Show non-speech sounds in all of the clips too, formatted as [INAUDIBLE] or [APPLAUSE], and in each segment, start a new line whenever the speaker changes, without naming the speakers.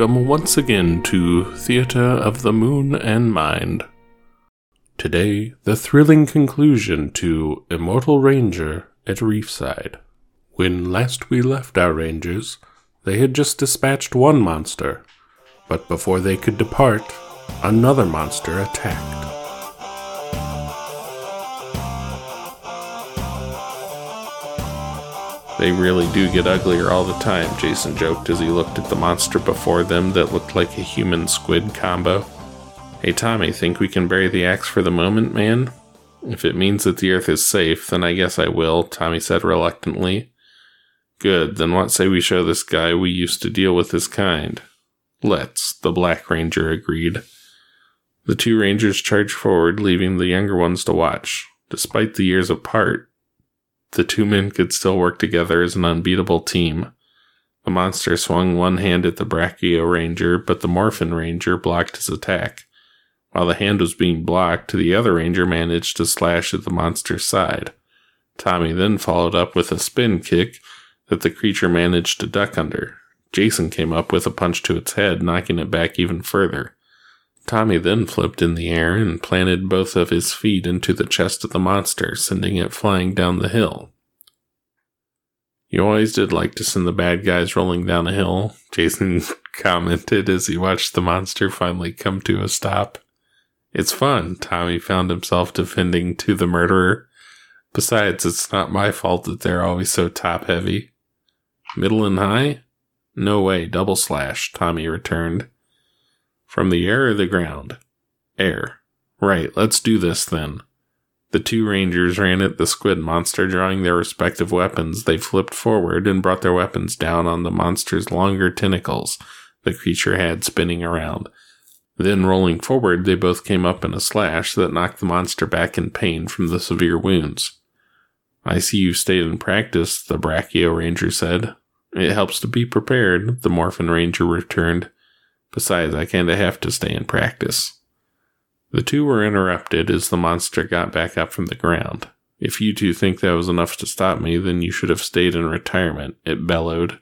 welcome once again to Theatre of the Moon and Mind. Today, the thrilling conclusion to Immortal Ranger at Reefside. When last we left our rangers, they had just dispatched one monster, but before they could depart, another monster attacked. They really do get uglier all the time, Jason joked as he looked at the monster before them that looked like a human squid combo. Hey Tommy, think we can bury the axe for the moment, man? If it means that the earth is safe, then I guess I will, Tommy said reluctantly. Good, then what say we show this guy we used to deal with his kind? Let's, the Black Ranger agreed. The two Rangers charged forward, leaving the younger ones to watch. Despite the years apart, the two men could still work together as an unbeatable team. The monster swung one hand at the Brachio Ranger, but the Morphin Ranger blocked his attack. While the hand was being blocked, the other Ranger managed to slash at the monster's side. Tommy then followed up with a spin kick that the creature managed to duck under. Jason came up with a punch to its head, knocking it back even further. Tommy then flipped in the air and planted both of his feet into the chest of the monster, sending it flying down the hill. You always did like to send the bad guys rolling down a hill, [LAUGHS] Jason commented as he watched the monster finally come to a stop. It's fun, Tommy found himself defending to the murderer. Besides, it's not my fault that they're always so top heavy. Middle and high? No way, double slash, Tommy returned. From the air or the ground? Air. Right, let's do this then. The two rangers ran at the squid monster, drawing their respective weapons. They flipped forward and brought their weapons down on the monster's longer tentacles the creature had spinning around. Then, rolling forward, they both came up in a slash that knocked the monster back in pain from the severe wounds. I see you've stayed in practice, the Brachio Ranger said. It helps to be prepared, the Morphin Ranger returned. Besides, I kinda have to stay in practice. The two were interrupted as the monster got back up from the ground. If you two think that was enough to stop me, then you should have stayed in retirement, it bellowed.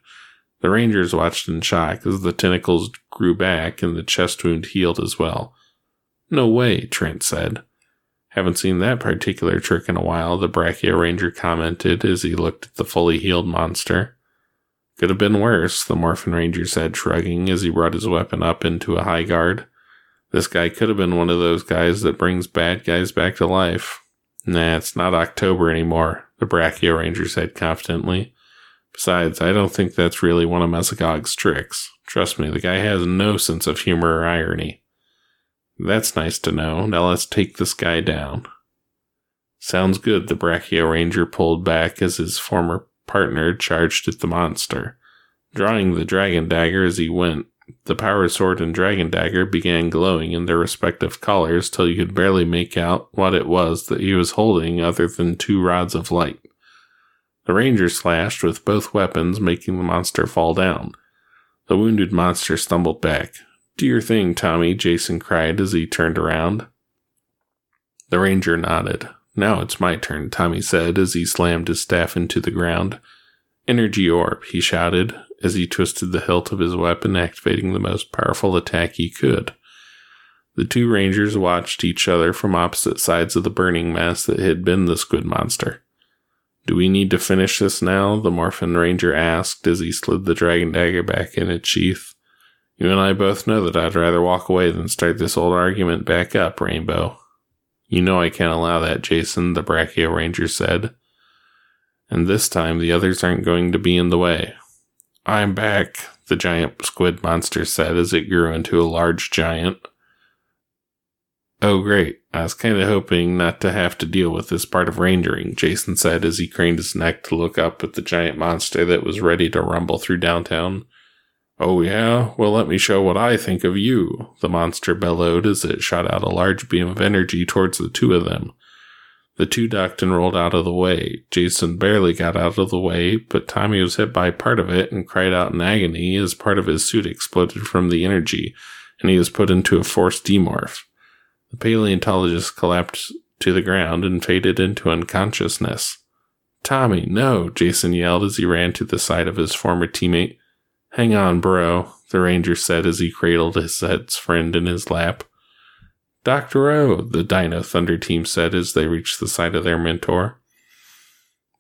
The rangers watched in shock as the tentacles grew back and the chest wound healed as well. No way, Trent said. Haven't seen that particular trick in a while, the Brachio Ranger commented as he looked at the fully healed monster. Could have been worse, the Morphin Ranger said, shrugging as he brought his weapon up into a high guard. This guy could have been one of those guys that brings bad guys back to life. Nah, it's not October anymore, the Brachio Ranger said confidently. Besides, I don't think that's really one of Mesogog's tricks. Trust me, the guy has no sense of humor or irony. That's nice to know. Now let's take this guy down. Sounds good, the Brachio Ranger pulled back as his former partner charged at the monster. Drawing the dragon dagger as he went, the power sword and dragon dagger began glowing in their respective colors till you could barely make out what it was that he was holding other than two rods of light. The ranger slashed with both weapons, making the monster fall down. The wounded monster stumbled back. Do your thing, Tommy, Jason cried as he turned around. The ranger nodded. Now it's my turn, Tommy said as he slammed his staff into the ground. Energy orb, he shouted as he twisted the hilt of his weapon, activating the most powerful attack he could. The two rangers watched each other from opposite sides of the burning mess that had been the squid monster. Do we need to finish this now? The Morphin Ranger asked as he slid the dragon dagger back in its sheath. You and I both know that I'd rather walk away than start this old argument back up, Rainbow. You know I can't allow that, Jason, the Brachio Ranger said. And this time the others aren't going to be in the way. I'm back, the giant squid monster said as it grew into a large giant. Oh, great. I was kind of hoping not to have to deal with this part of rangering, Jason said as he craned his neck to look up at the giant monster that was ready to rumble through downtown. Oh, yeah? Well, let me show what I think of you, the monster bellowed as it shot out a large beam of energy towards the two of them. The two ducked and rolled out of the way. Jason barely got out of the way, but Tommy was hit by part of it and cried out in agony as part of his suit exploded from the energy, and he was put into a forced demorph. The paleontologist collapsed to the ground and faded into unconsciousness. Tommy, no, Jason yelled as he ran to the side of his former teammate. Hang on, bro, the ranger said as he cradled his head's friend in his lap. Dr. O, the Dino Thunder team said as they reached the side of their mentor.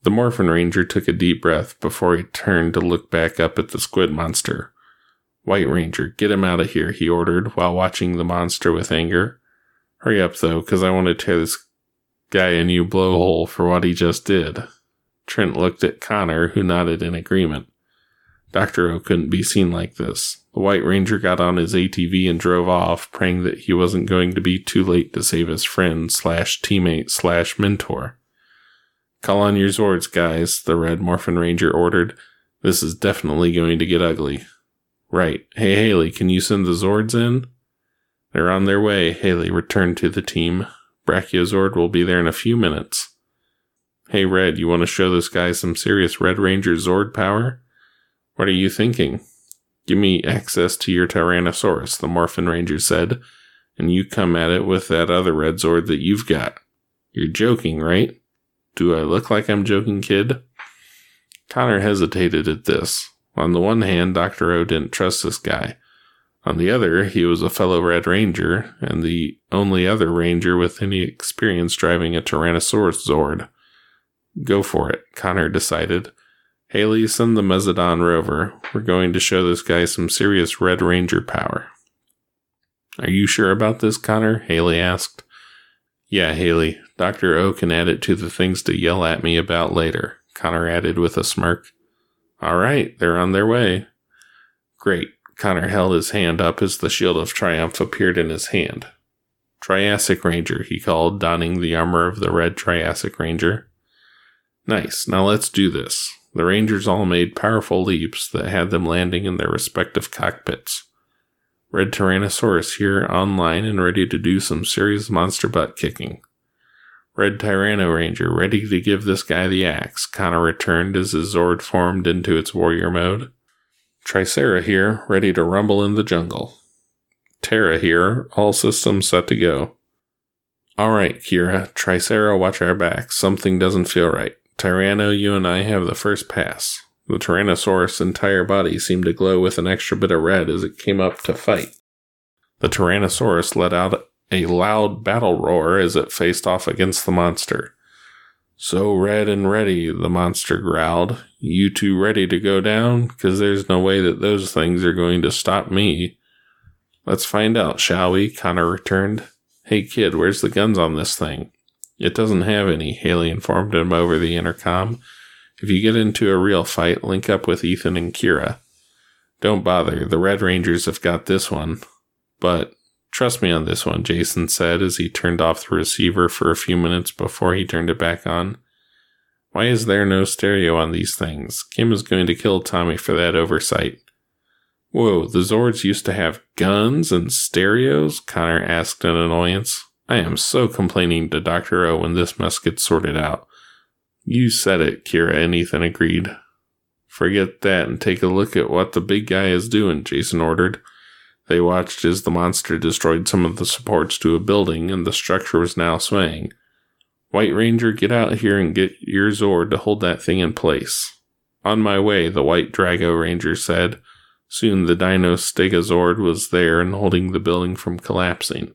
The Morphin Ranger took a deep breath before he turned to look back up at the squid monster. White Ranger, get him out of here, he ordered while watching the monster with anger. Hurry up, though, because I want to tear this guy a new blowhole for what he just did. Trent looked at Connor, who nodded in agreement. Dr. O couldn't be seen like this. The White Ranger got on his ATV and drove off, praying that he wasn't going to be too late to save his friend slash teammate slash mentor. Call on your Zords, guys, the Red Morphin Ranger ordered. This is definitely going to get ugly. Right. Hey, Haley, can you send the Zords in? They're on their way, Haley returned to the team. Brachiozord will be there in a few minutes. Hey, Red, you want to show this guy some serious Red Ranger Zord power? What are you thinking? Give me access to your Tyrannosaurus, the Morphin Ranger said, and you come at it with that other Red Zord that you've got. You're joking, right? Do I look like I'm joking, kid? Connor hesitated at this. On the one hand, Dr. O didn't trust this guy. On the other, he was a fellow Red Ranger, and the only other Ranger with any experience driving a Tyrannosaurus Zord. Go for it, Connor decided. Haley, send the Mezodon rover. We're going to show this guy some serious Red Ranger power. Are you sure about this, Connor? Haley asked. Yeah, Haley. Dr. O can add it to the things to yell at me about later, Connor added with a smirk. All right, they're on their way. Great. Connor held his hand up as the shield of triumph appeared in his hand. Triassic Ranger, he called, donning the armor of the red Triassic Ranger. Nice. Now let's do this. The Rangers all made powerful leaps that had them landing in their respective cockpits. Red Tyrannosaurus here online and ready to do some serious monster butt kicking. Red Tyranno Ranger ready to give this guy the axe, Connor returned as his Zord formed into its warrior mode. Tricera here, ready to rumble in the jungle. Ptera here, all systems set to go. Alright, Kira, Tricera, watch our backs. Something doesn't feel right. Tyranno, you and I have the first pass. The Tyrannosaurus' entire body seemed to glow with an extra bit of red as it came up to fight. The Tyrannosaurus let out a loud battle roar as it faced off against the monster. So red and ready, the monster growled. You two ready to go down? Because there's no way that those things are going to stop me. Let's find out, shall we? Connor returned. Hey kid, where's the guns on this thing? It doesn't have any, Haley informed him over the intercom. If you get into a real fight, link up with Ethan and Kira. Don't bother, the Red Rangers have got this one. But trust me on this one, Jason said as he turned off the receiver for a few minutes before he turned it back on. Why is there no stereo on these things? Kim is going to kill Tommy for that oversight. Whoa, the Zords used to have guns and stereos? Connor asked in annoyance. I am so complaining to Dr. O when this mess gets sorted out. You said it, Kira and Ethan agreed. Forget that and take a look at what the big guy is doing, Jason ordered. They watched as the monster destroyed some of the supports to a building and the structure was now swaying. White Ranger, get out here and get your Zord to hold that thing in place. On my way, the White Drago Ranger said. Soon the Dino Stegozord was there and holding the building from collapsing.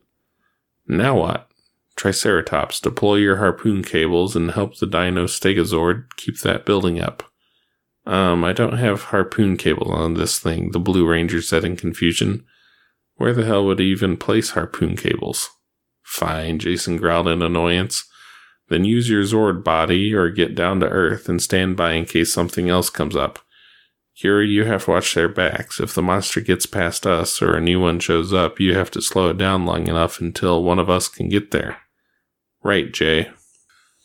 Now what? Triceratops, deploy your harpoon cables and help the Dino Stegozord keep that building up. Um, I don't have harpoon cable on this thing, the Blue Ranger said in confusion. Where the hell would he even place harpoon cables? Fine, Jason growled in annoyance. Then use your Zord body or get down to Earth and stand by in case something else comes up. Kira, you have to watch their backs. If the monster gets past us or a new one shows up, you have to slow it down long enough until one of us can get there. Right, Jay.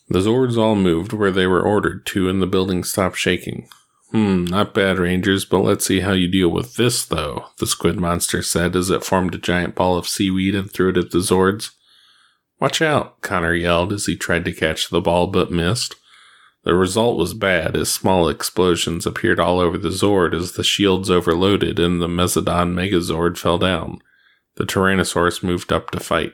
The Zords all moved where they were ordered to and the building stopped shaking. Hmm, not bad, Rangers, but let's see how you deal with this, though, the squid monster said as it formed a giant ball of seaweed and threw it at the Zords. Watch out, Connor yelled as he tried to catch the ball but missed. The result was bad, as small explosions appeared all over the Zord as the shields overloaded and the Mezodon Megazord fell down. The Tyrannosaurus moved up to fight.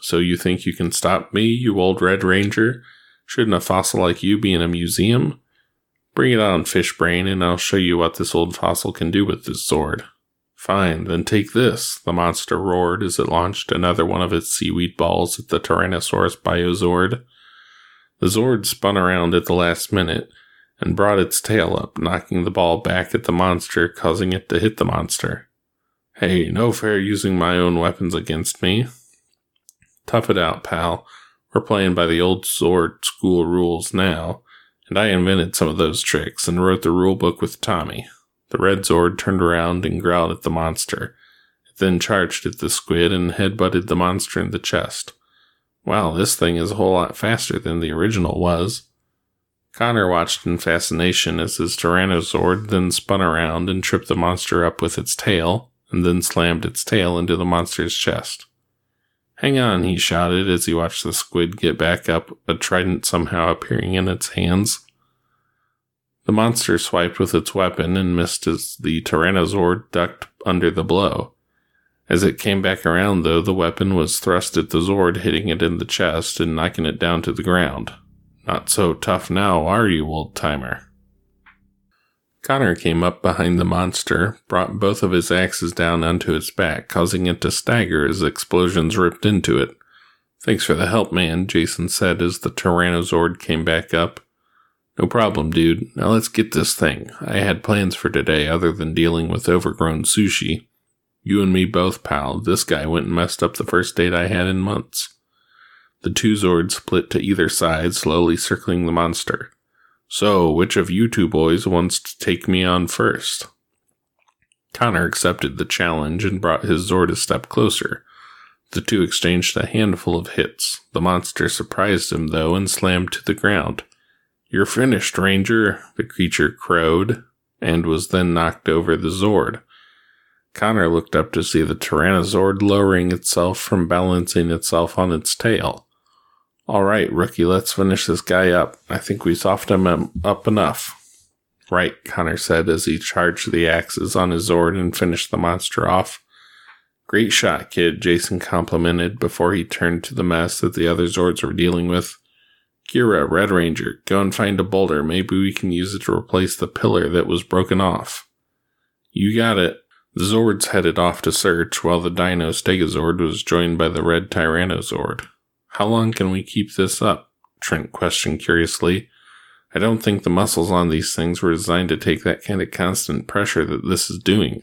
So you think you can stop me, you old Red Ranger? Shouldn't a fossil like you be in a museum? Bring it on, Fishbrain, and I'll show you what this old fossil can do with this Zord. Fine, then take this, the monster roared as it launched another one of its seaweed balls at the Tyrannosaurus Biozord. The Zord spun around at the last minute and brought its tail up, knocking the ball back at the monster, causing it to hit the monster. Hey, no fair using my own weapons against me. Tough it out, pal. We're playing by the old Zord school rules now, and I invented some of those tricks and wrote the rule book with Tommy. The red Zord turned around and growled at the monster. It then charged at the squid and headbutted the monster in the chest. Wow, this thing is a whole lot faster than the original was. Connor watched in fascination as his Tyrannosaur then spun around and tripped the monster up with its tail, and then slammed its tail into the monster's chest. Hang on, he shouted as he watched the squid get back up, a trident somehow appearing in its hands. The monster swiped with its weapon and missed as the Tyrannosaur ducked under the blow. As it came back around, though, the weapon was thrust at the Zord, hitting it in the chest and knocking it down to the ground. Not so tough now, are you, old timer? Connor came up behind the monster, brought both of his axes down onto its back, causing it to stagger as explosions ripped into it. Thanks for the help, man, Jason said as the Tyrannosaur came back up. No problem, dude. Now let's get this thing. I had plans for today other than dealing with overgrown sushi. You and me both, pal. This guy went and messed up the first date I had in months. The two Zords split to either side, slowly circling the monster. So, which of you two boys wants to take me on first? Connor accepted the challenge and brought his Zord a step closer. The two exchanged a handful of hits. The monster surprised him, though, and slammed to the ground. You're finished, Ranger, the creature crowed, and was then knocked over the Zord. Connor looked up to see the Tyrannosaur lowering itself from balancing itself on its tail. All right, rookie, let's finish this guy up. I think we softened him up enough. Right, Connor said as he charged the axes on his Zord and finished the monster off. Great shot, kid, Jason complimented before he turned to the mess that the other Zords were dealing with. Kira, Red Ranger, go and find a boulder. Maybe we can use it to replace the pillar that was broken off. You got it. The Zords headed off to search while the Dino Stegozord was joined by the Red Tyrannosaur. How long can we keep this up? Trent questioned curiously. I don't think the muscles on these things were designed to take that kind of constant pressure that this is doing.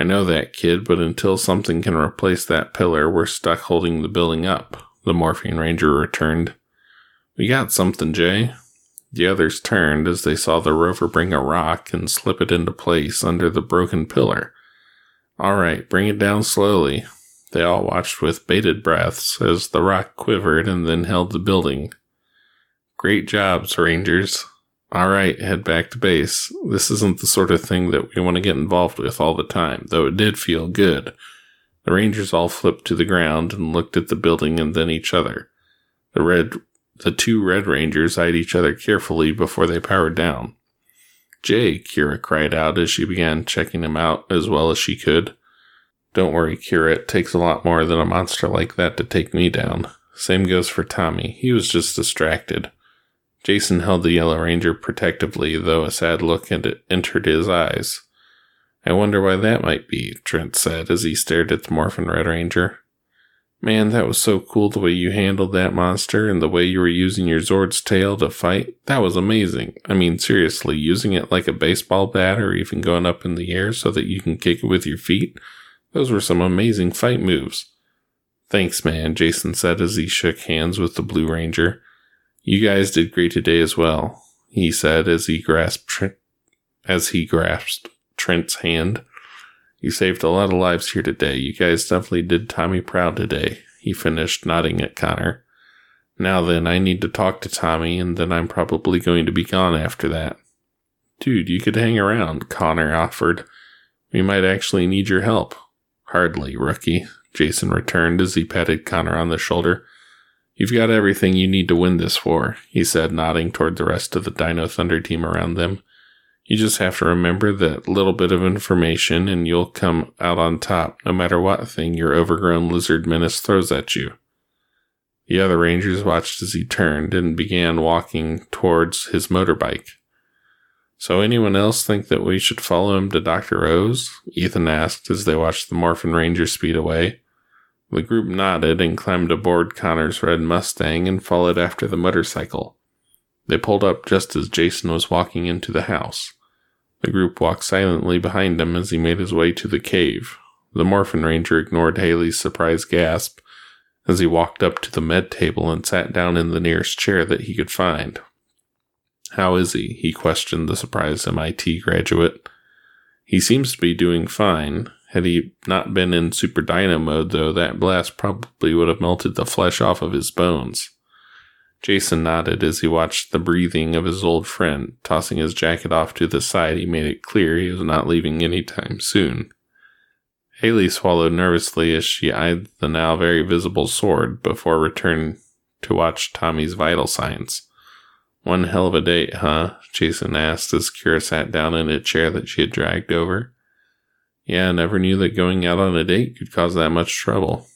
I know that, kid, but until something can replace that pillar, we're stuck holding the building up, the Morphin Ranger returned. We got something, Jay. The others turned as they saw the rover bring a rock and slip it into place under the broken pillar. All right, bring it down slowly. They all watched with bated breaths as the rock quivered and then held the building. Great jobs, Rangers. All right, head back to base. This isn't the sort of thing that we want to get involved with all the time, though it did feel good. The Rangers all flipped to the ground and looked at the building and then each other. The red the two Red Rangers eyed each other carefully before they powered down. Jay, Kira cried out as she began checking him out as well as she could. Don't worry, Kira, it takes a lot more than a monster like that to take me down. Same goes for Tommy. He was just distracted. Jason held the Yellow Ranger protectively, though a sad look entered his eyes. I wonder why that might be, Trent said as he stared at the Morphin Red Ranger. Man, that was so cool the way you handled that monster and the way you were using your Zord's tail to fight. That was amazing. I mean, seriously, using it like a baseball bat or even going up in the air so that you can kick it with your feet. Those were some amazing fight moves. Thanks, man, Jason said as he shook hands with the Blue Ranger. You guys did great today as well, he said as he grasped as he grasped Trent's hand. You saved a lot of lives here today. You guys definitely did Tommy proud today, he finished, nodding at Connor. Now then, I need to talk to Tommy, and then I'm probably going to be gone after that. Dude, you could hang around, Connor offered. We might actually need your help. Hardly, rookie, Jason returned as he patted Connor on the shoulder. You've got everything you need to win this war, he said, nodding toward the rest of the Dino Thunder team around them. You just have to remember that little bit of information and you'll come out on top no matter what thing your overgrown lizard menace throws at you. The other rangers watched as he turned and began walking towards his motorbike. So, anyone else think that we should follow him to Dr. O's? Ethan asked as they watched the Morphin Ranger speed away. The group nodded and climbed aboard Connor's red Mustang and followed after the motorcycle. They pulled up just as Jason was walking into the house. The group walked silently behind him as he made his way to the cave. The Morphin Ranger ignored Haley's surprised gasp as he walked up to the med table and sat down in the nearest chair that he could find. How is he? he questioned the surprised MIT graduate. He seems to be doing fine. Had he not been in super dino mode, though, that blast probably would have melted the flesh off of his bones. Jason nodded as he watched the breathing of his old friend. Tossing his jacket off to the side, he made it clear he was not leaving any time soon. Haley swallowed nervously as she eyed the now very visible sword before returning to watch Tommy's vital signs. One hell of a date, huh? Jason asked as Kira sat down in a chair that she had dragged over. Yeah, never knew that going out on a date could cause that much trouble.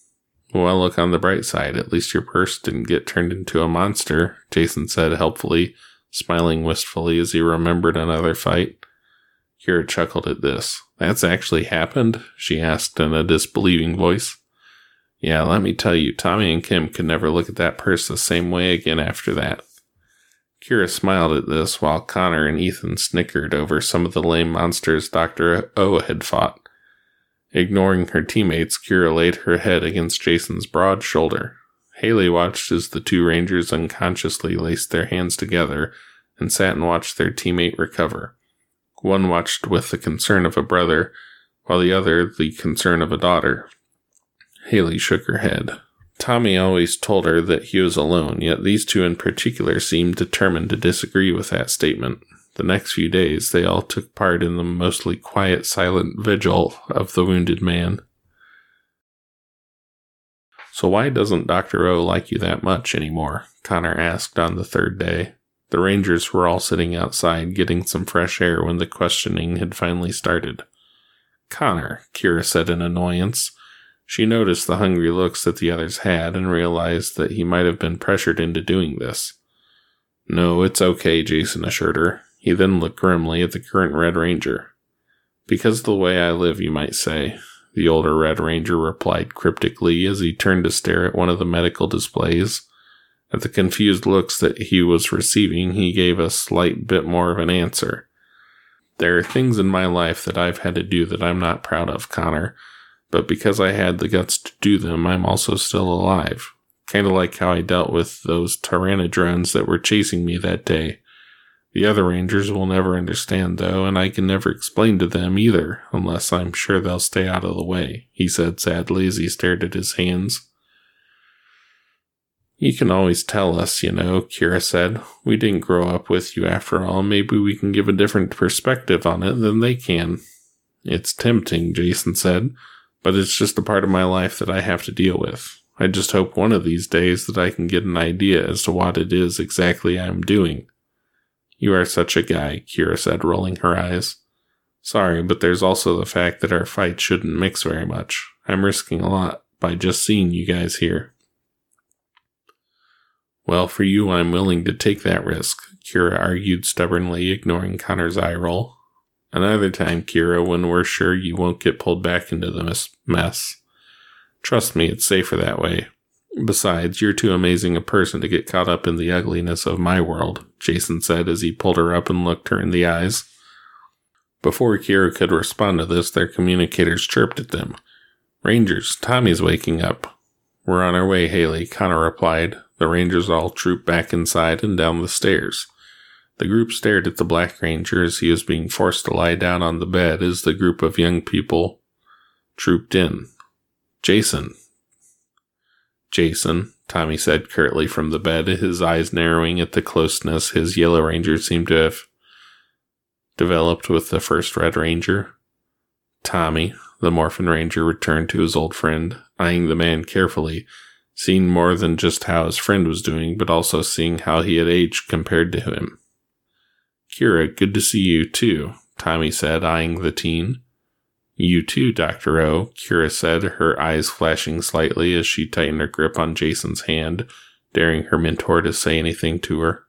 Well, look on the bright side. At least your purse didn't get turned into a monster, Jason said helpfully, smiling wistfully as he remembered another fight. Kira chuckled at this. That's actually happened? she asked in a disbelieving voice. Yeah, let me tell you, Tommy and Kim could never look at that purse the same way again after that. Kira smiled at this while Connor and Ethan snickered over some of the lame monsters Dr. O had fought. Ignoring her teammates, Kira laid her head against Jason's broad shoulder. Haley watched as the two rangers unconsciously laced their hands together and sat and watched their teammate recover. One watched with the concern of a brother, while the other the concern of a daughter. Haley shook her head. Tommy always told her that he was alone, yet these two in particular seemed determined to disagree with that statement. The next few days, they all took part in the mostly quiet, silent vigil of the wounded man. So, why doesn't Dr. O like you that much anymore? Connor asked on the third day. The Rangers were all sitting outside getting some fresh air when the questioning had finally started. Connor, Kira said in annoyance. She noticed the hungry looks that the others had and realized that he might have been pressured into doing this. No, it's okay, Jason assured her. He then looked grimly at the current Red Ranger. Because of the way I live, you might say, the older Red Ranger replied cryptically as he turned to stare at one of the medical displays. At the confused looks that he was receiving, he gave a slight bit more of an answer. There are things in my life that I've had to do that I'm not proud of, Connor, but because I had the guts to do them, I'm also still alive. Kind of like how I dealt with those Tyrannodrones that were chasing me that day. The other Rangers will never understand, though, and I can never explain to them either, unless I'm sure they'll stay out of the way, he said sadly as he stared at his hands. You can always tell us, you know, Kira said. We didn't grow up with you after all. Maybe we can give a different perspective on it than they can. It's tempting, Jason said, but it's just a part of my life that I have to deal with. I just hope one of these days that I can get an idea as to what it is exactly I'm doing. You are such a guy, Kira said, rolling her eyes. Sorry, but there's also the fact that our fight shouldn't mix very much. I'm risking a lot by just seeing you guys here. Well, for you, I'm willing to take that risk, Kira argued stubbornly, ignoring Connor's eye roll. Another time, Kira, when we're sure you won't get pulled back into the mess. Trust me, it's safer that way. Besides, you're too amazing a person to get caught up in the ugliness of my world, Jason said as he pulled her up and looked her in the eyes. Before Kira could respond to this, their communicators chirped at them. Rangers, Tommy's waking up. We're on our way, Haley, Connor replied, the Rangers all trooped back inside and down the stairs. The group stared at the Black Ranger as he was being forced to lie down on the bed as the group of young people trooped in. Jason. Jason, Tommy said curtly from the bed, his eyes narrowing at the closeness his Yellow Ranger seemed to have developed with the first Red Ranger. Tommy, the Morphin Ranger, returned to his old friend, eyeing the man carefully seeing more than just how his friend was doing, but also seeing how he had aged compared to him. Kira, good to see you too, Tommy said, eyeing the teen. You too, Dr. O, Kira said, her eyes flashing slightly as she tightened her grip on Jason's hand, daring her mentor to say anything to her.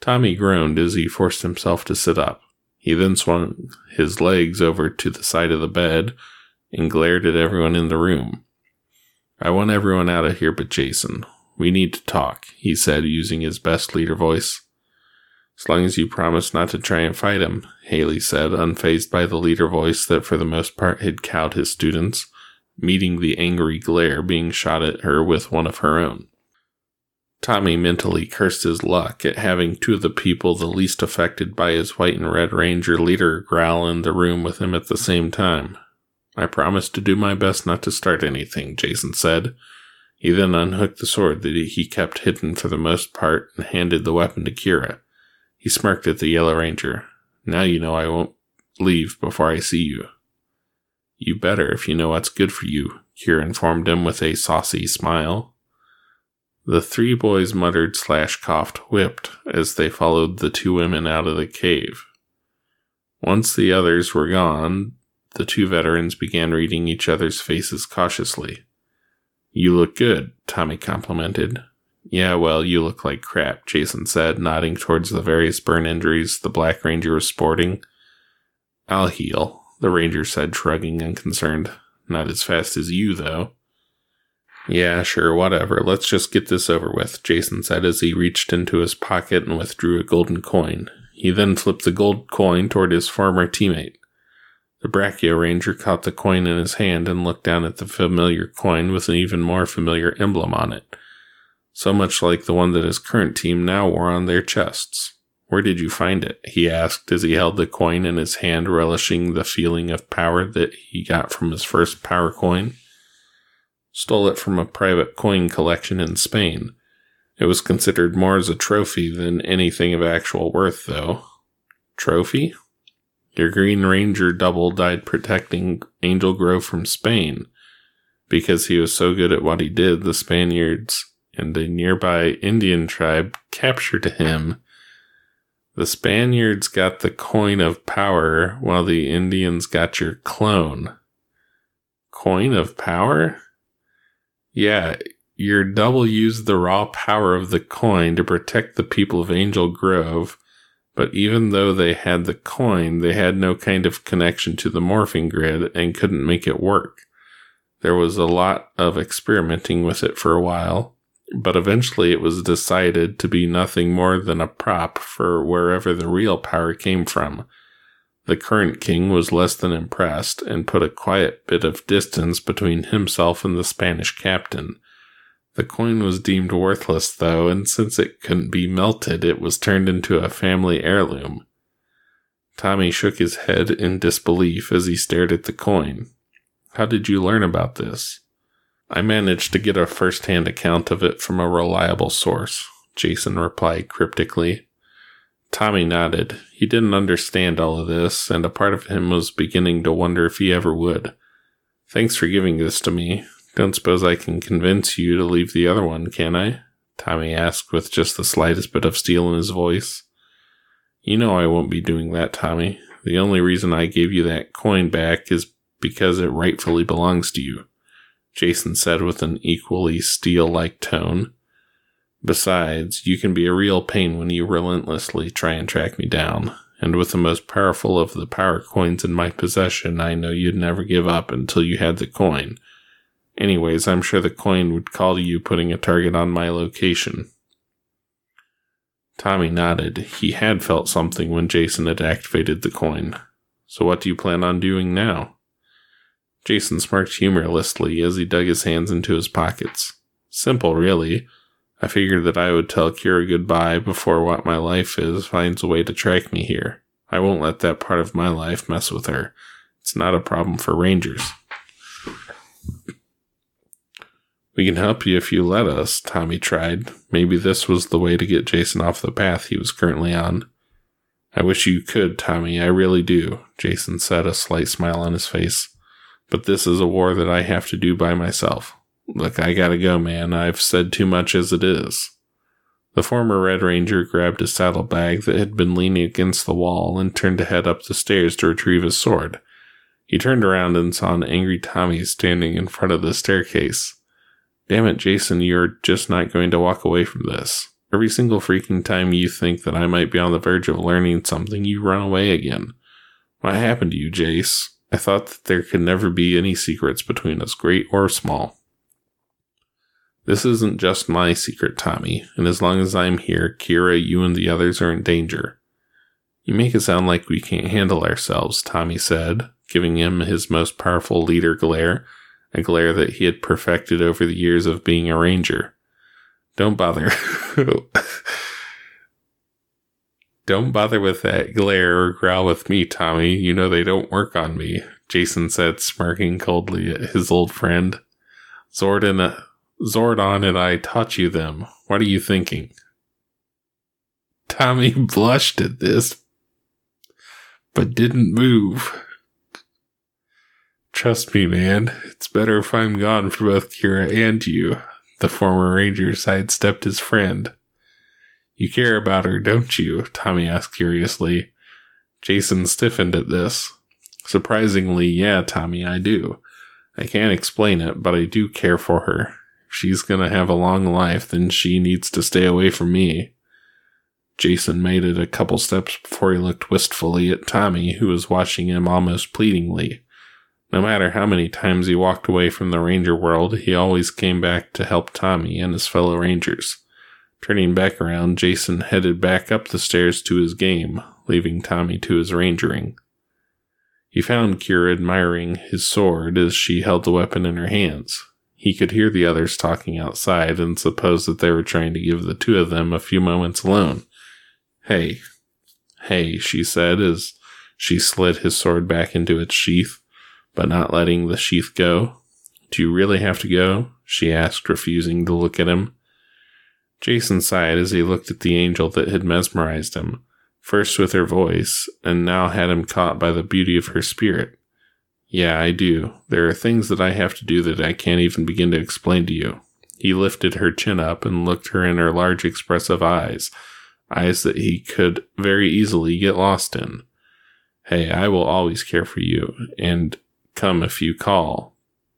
Tommy groaned as he forced himself to sit up. He then swung his legs over to the side of the bed and glared at everyone in the room. I want everyone out of here but Jason. We need to talk, he said, using his best leader voice. As long as you promise not to try and fight him, Haley said, unfazed by the leader voice that for the most part had cowed his students, meeting the angry glare being shot at her with one of her own. Tommy mentally cursed his luck at having two of the people the least affected by his white and red ranger leader growl in the room with him at the same time. I promise to do my best not to start anything, Jason said. He then unhooked the sword that he kept hidden for the most part and handed the weapon to Kira. He smirked at the Yellow Ranger. Now you know I won't leave before I see you. You better if you know what's good for you, Kira informed him with a saucy smile. The three boys muttered slash coughed whipped as they followed the two women out of the cave. Once the others were gone, the two veterans began reading each other's faces cautiously. You look good, Tommy complimented. Yeah, well, you look like crap, Jason said, nodding towards the various burn injuries the Black Ranger was sporting. I'll heal, the Ranger said, shrugging unconcerned. Not as fast as you, though. Yeah, sure, whatever. Let's just get this over with, Jason said as he reached into his pocket and withdrew a golden coin. He then flipped the gold coin toward his former teammate. The Brachio Ranger caught the coin in his hand and looked down at the familiar coin with an even more familiar emblem on it, so much like the one that his current team now wore on their chests. Where did you find it? he asked as he held the coin in his hand, relishing the feeling of power that he got from his first power coin. Stole it from a private coin collection in Spain. It was considered more as a trophy than anything of actual worth, though. Trophy? Your Green Ranger double died protecting Angel Grove from Spain. Because he was so good at what he did, the Spaniards and a nearby Indian tribe captured him. The Spaniards got the coin of power while the Indians got your clone. Coin of power? Yeah, your double used the raw power of the coin to protect the people of Angel Grove, but even though they had the coin, they had no kind of connection to the morphing grid and couldn't make it work. There was a lot of experimenting with it for a while, but eventually it was decided to be nothing more than a prop for wherever the real power came from. The current king was less than impressed and put a quiet bit of distance between himself and the Spanish captain. The coin was deemed worthless, though, and since it couldn't be melted, it was turned into a family heirloom. Tommy shook his head in disbelief as he stared at the coin. How did you learn about this? I managed to get a first hand account of it from a reliable source, Jason replied cryptically. Tommy nodded. He didn't understand all of this, and a part of him was beginning to wonder if he ever would. Thanks for giving this to me. Don't suppose I can convince you to leave the other one, can I? Tommy asked with just the slightest bit of steel in his voice. You know I won't be doing that, Tommy. The only reason I gave you that coin back is because it rightfully belongs to you, Jason said with an equally steel like tone. Besides, you can be a real pain when you relentlessly try and track me down. And with the most powerful of the power coins in my possession, I know you'd never give up until you had the coin. Anyways, I'm sure the coin would call to you putting a target on my location. Tommy nodded. He had felt something when Jason had activated the coin. So what do you plan on doing now? Jason smirked humorlessly as he dug his hands into his pockets. Simple, really. I figured that I would tell Kira goodbye before what my life is finds a way to track me here. I won't let that part of my life mess with her. It's not a problem for Rangers. We can help you if you let us, Tommy tried. Maybe this was the way to get Jason off the path he was currently on. I wish you could, Tommy, I really do, Jason said, a slight smile on his face. But this is a war that I have to do by myself. Look, I gotta go, man. I've said too much as it is. The former Red Ranger grabbed a saddlebag that had been leaning against the wall and turned to head up the stairs to retrieve his sword. He turned around and saw an angry Tommy standing in front of the staircase. Damn it, Jason, you're just not going to walk away from this. Every single freaking time you think that I might be on the verge of learning something, you run away again. What happened to you, Jace? I thought that there could never be any secrets between us, great or small. This isn't just my secret, Tommy, and as long as I'm here, Kira, you and the others are in danger. You make it sound like we can't handle ourselves, Tommy said, giving him his most powerful leader glare, a glare that he had perfected over the years of being a ranger. Don't bother. [LAUGHS] don't bother with that glare or growl with me, Tommy. You know they don't work on me, Jason said, smirking coldly at his old friend. Zordon, uh, Zordon and I taught you them. What are you thinking? Tommy [LAUGHS] blushed at this, but didn't move. Trust me, man. It's better if I'm gone for both Kira and you. The former ranger sidestepped his friend. You care about her, don't you? Tommy asked curiously. Jason stiffened at this. Surprisingly, yeah, Tommy, I do. I can't explain it, but I do care for her. If she's gonna have a long life, then she needs to stay away from me. Jason made it a couple steps before he looked wistfully at Tommy, who was watching him almost pleadingly. No matter how many times he walked away from the ranger world, he always came back to help Tommy and his fellow rangers. Turning back around, Jason headed back up the stairs to his game, leaving Tommy to his rangering. He found Kira admiring his sword as she held the weapon in her hands. He could hear the others talking outside and supposed that they were trying to give the two of them a few moments alone. Hey, hey, she said as she slid his sword back into its sheath but not letting the sheath go. Do you really have to go? she asked, refusing to look at him. Jason sighed as he looked at the angel that had mesmerized him, first with her voice, and now had him caught by the beauty of her spirit. Yeah, I do. There are things that I have to do that I can't even begin to explain to you. He lifted her chin up and looked her in her large expressive eyes, eyes that he could very easily get lost in. Hey, I will always care for you, and come if you call,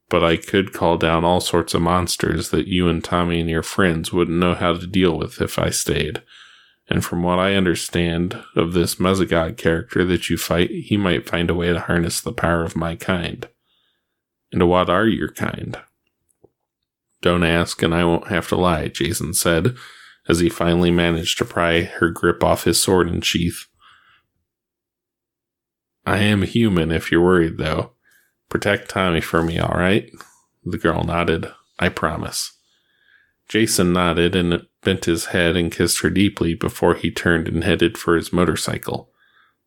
but I could call down all sorts of monsters that you and Tommy and your friends wouldn't know how to deal with if I stayed. And from what I understand of this Mesogog character that you fight, he might find a way to harness the power of my kind. And what are your kind? Don't ask, and I won't have to lie, Jason said, as he finally managed to pry her grip off his sword and sheath. I am human if you're worried, though. Protect Tommy for me, all right? The girl nodded. I promise. Jason nodded and bent his head and kissed her deeply before he turned and headed for his motorcycle.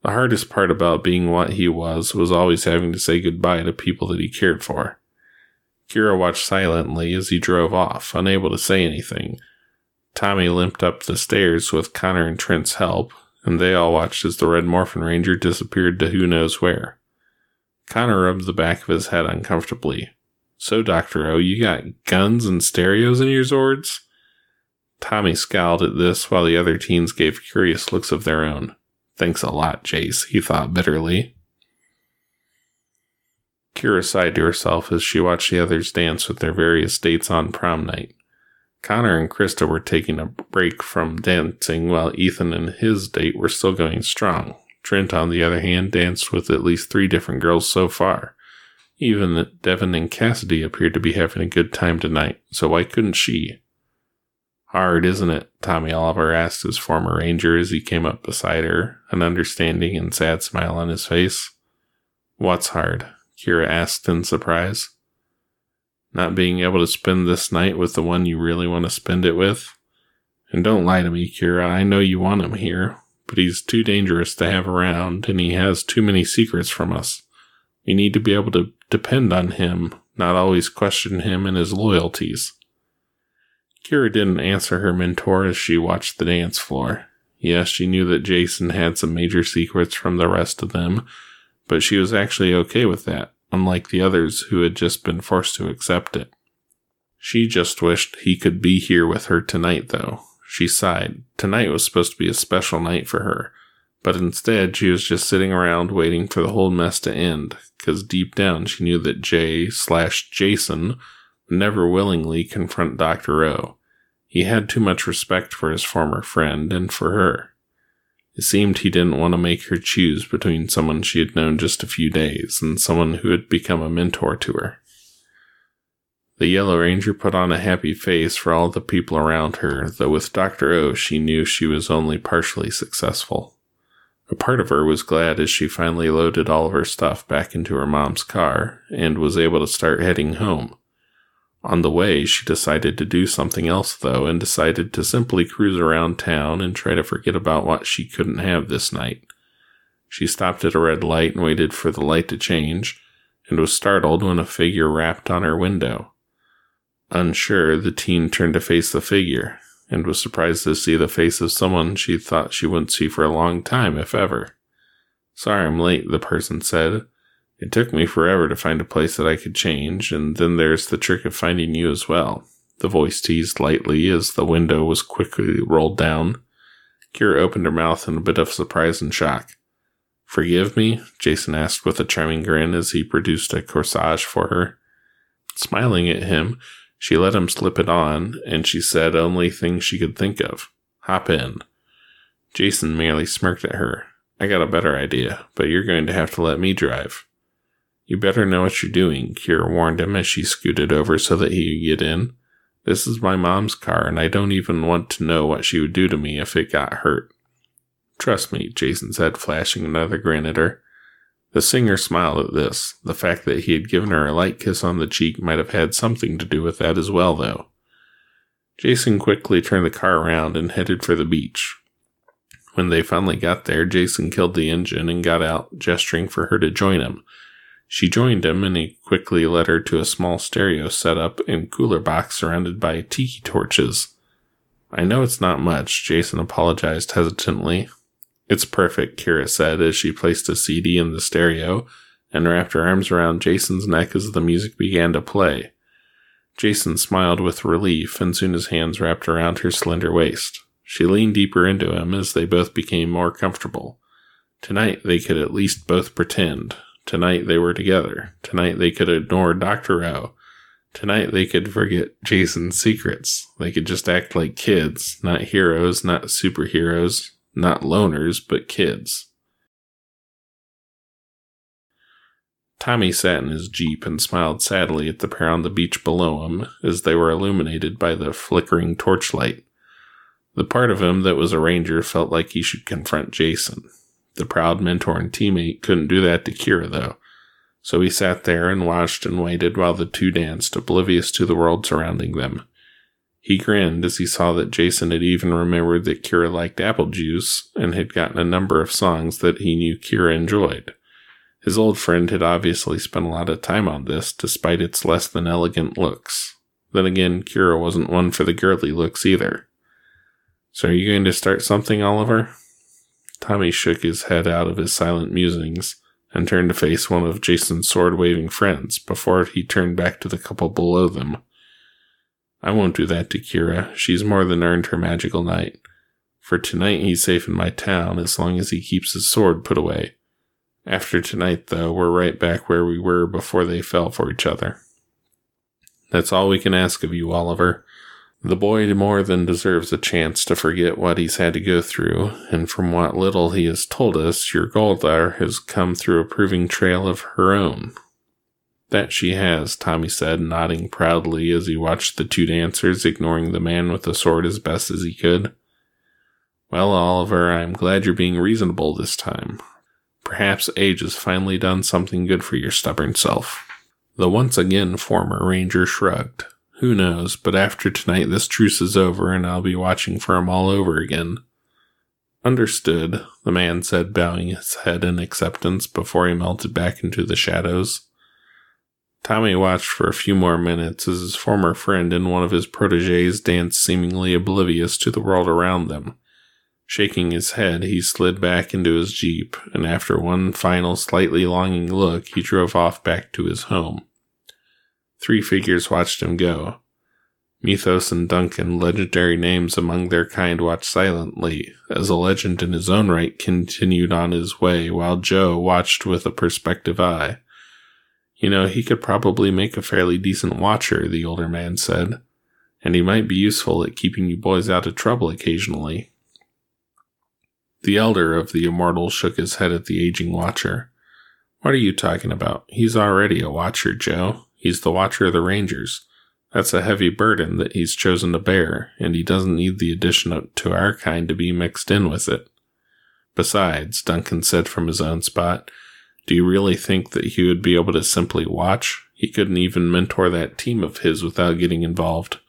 The hardest part about being what he was was always having to say goodbye to people that he cared for. Kira watched silently as he drove off, unable to say anything. Tommy limped up the stairs with Connor and Trent's help, and they all watched as the Red Morphin Ranger disappeared to who knows where. Connor rubbed the back of his head uncomfortably. So, Dr. O, you got guns and stereos in your Zords? Tommy scowled at this while the other teens gave curious looks of their own. Thanks a lot, Jace, he thought bitterly. Kira sighed to herself as she watched the others dance with their various dates on prom night. Connor and Krista were taking a break from dancing while Ethan and his date were still going strong, Trent, on the other hand, danced with at least three different girls so far. Even Devin and Cassidy appeared to be having a good time tonight, so why couldn't she? Hard, isn't it? Tommy Oliver asked his former ranger as he came up beside her, an understanding and sad smile on his face. What's hard? Kira asked in surprise. Not being able to spend this night with the one you really want to spend it with? And don't lie to me, Kira. I know you want him here but he's too dangerous to have around and he has too many secrets from us. We need to be able to depend on him, not always question him and his loyalties. Kira didn't answer her mentor as she watched the dance floor. Yes, she knew that Jason had some major secrets from the rest of them, but she was actually okay with that, unlike the others who had just been forced to accept it. She just wished he could be here with her tonight, though, she sighed. Tonight was supposed to be a special night for her, but instead she was just sitting around waiting for the whole mess to end, because deep down she knew that Jay slash Jason would never willingly confront Dr. O, He had too much respect for his former friend and for her. It seemed he didn't want to make her choose between someone she had known just a few days and someone who had become a mentor to her. The Yellow Ranger put on a happy face for all the people around her, though with Dr. O she knew she was only partially successful. A part of her was glad as she finally loaded all of her stuff back into her mom's car and was able to start heading home. On the way, she decided to do something else, though, and decided to simply cruise around town and try to forget about what she couldn't have this night. She stopped at a red light and waited for the light to change, and was startled when a figure rapped on her window. Unsure, the teen turned to face the figure, and was surprised to see the face of someone she thought she wouldn't see for a long time, if ever. Sorry I'm late, the person said. It took me forever to find a place that I could change, and then there's the trick of finding you as well. The voice teased lightly as the window was quickly rolled down. Kira opened her mouth in a bit of surprise and shock. Forgive me? Jason asked with a charming grin as he produced a corsage for her. Smiling at him, she let him slip it on, and she said only things she could think of. Hop in. Jason merely smirked at her. I got a better idea, but you're going to have to let me drive. You better know what you're doing, Kira warned him as she scooted over so that he could get in. This is my mom's car, and I don't even want to know what she would do to me if it got hurt. Trust me, Jason said, flashing another grin at her. The singer smiled at this. The fact that he had given her a light kiss on the cheek might have had something to do with that as well, though. Jason quickly turned the car around and headed for the beach. When they finally got there, Jason killed the engine and got out, gesturing for her to join him. She joined him, and he quickly led her to a small stereo set up and cooler box surrounded by tiki torches. I know it's not much, Jason apologized hesitantly. It's perfect, Kira said as she placed a CD in the stereo and wrapped her arms around Jason's neck as the music began to play. Jason smiled with relief and soon his hands wrapped around her slender waist. She leaned deeper into him as they both became more comfortable. Tonight they could at least both pretend. Tonight they were together. Tonight they could ignore Dr. O. Tonight they could forget Jason's secrets. They could just act like kids, not heroes, not superheroes, not loners, but kids. Tommy sat in his jeep and smiled sadly at the pair on the beach below him as they were illuminated by the flickering torchlight. The part of him that was a ranger felt like he should confront Jason. The proud mentor and teammate couldn't do that to Kira, though, so he sat there and watched and waited while the two danced, oblivious to the world surrounding them. He grinned as he saw that Jason had even remembered that Kira liked apple juice and had gotten a number of songs that he knew Kira enjoyed. His old friend had obviously spent a lot of time on this, despite its less than elegant looks. Then again, Kira wasn't one for the girly looks either. So are you going to start something, Oliver? Tommy shook his head out of his silent musings and turned to face one of Jason's sword waving friends before he turned back to the couple below them. I won't do that to Kira. She's more than earned her magical night. For tonight he's safe in my town as long as he keeps his sword put away. After tonight, though, we're right back where we were before they fell for each other. That's all we can ask of you, Oliver. The boy more than deserves a chance to forget what he's had to go through, and from what little he has told us, your Goldar has come through a proving trail of her own. That she has, Tommy said, nodding proudly as he watched the two dancers, ignoring the man with the sword as best as he could. Well, Oliver, I'm glad you're being reasonable this time. Perhaps age has finally done something good for your stubborn self. The once again former ranger shrugged. Who knows, but after tonight this truce is over and I'll be watching for him all over again. Understood, the man said, bowing his head in acceptance before he melted back into the shadows. Tommy watched for a few more minutes as his former friend and one of his proteges danced seemingly oblivious to the world around them. Shaking his head, he slid back into his jeep, and after one final slightly longing look, he drove off back to his home. Three figures watched him go. Methos and Duncan, legendary names among their kind, watched silently as a legend in his own right continued on his way, while Joe watched with a perspective eye. You know, he could probably make a fairly decent watcher, the older man said. and he might be useful at keeping you boys out of trouble occasionally. The elder of the immortals shook his head at the aging watcher. What are you talking about? He's already a watcher, Joe. He's the watcher of the Rangers. That's a heavy burden that he's chosen to bear, and he doesn't need the addition to our kind to be mixed in with it. Besides, Duncan said from his own spot, do you really think that he would be able to simply watch? He couldn't even mentor that team of his without getting involved.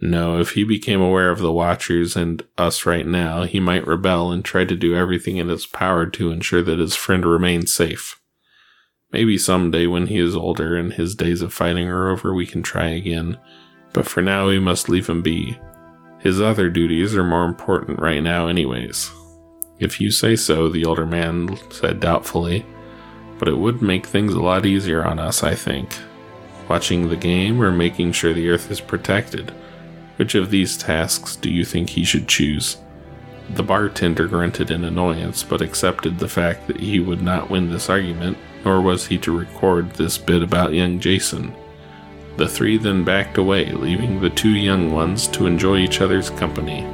No, if he became aware of the Watchers and us right now, he might rebel and try to do everything in his power to ensure that his friend remains safe. Maybe someday when he is older and his days of fighting are over, we can try again, but for now we must leave him be. His other duties are more important right now, anyways. If you say so, the older man said doubtfully, but it would make things a lot easier on us, I think. Watching the game or making sure the Earth is protected. Which of these tasks do you think he should choose? The bartender grunted in annoyance, but accepted the fact that he would not win this argument, nor was he to record this bit about young Jason. The three then backed away, leaving the two young ones to enjoy each other's company.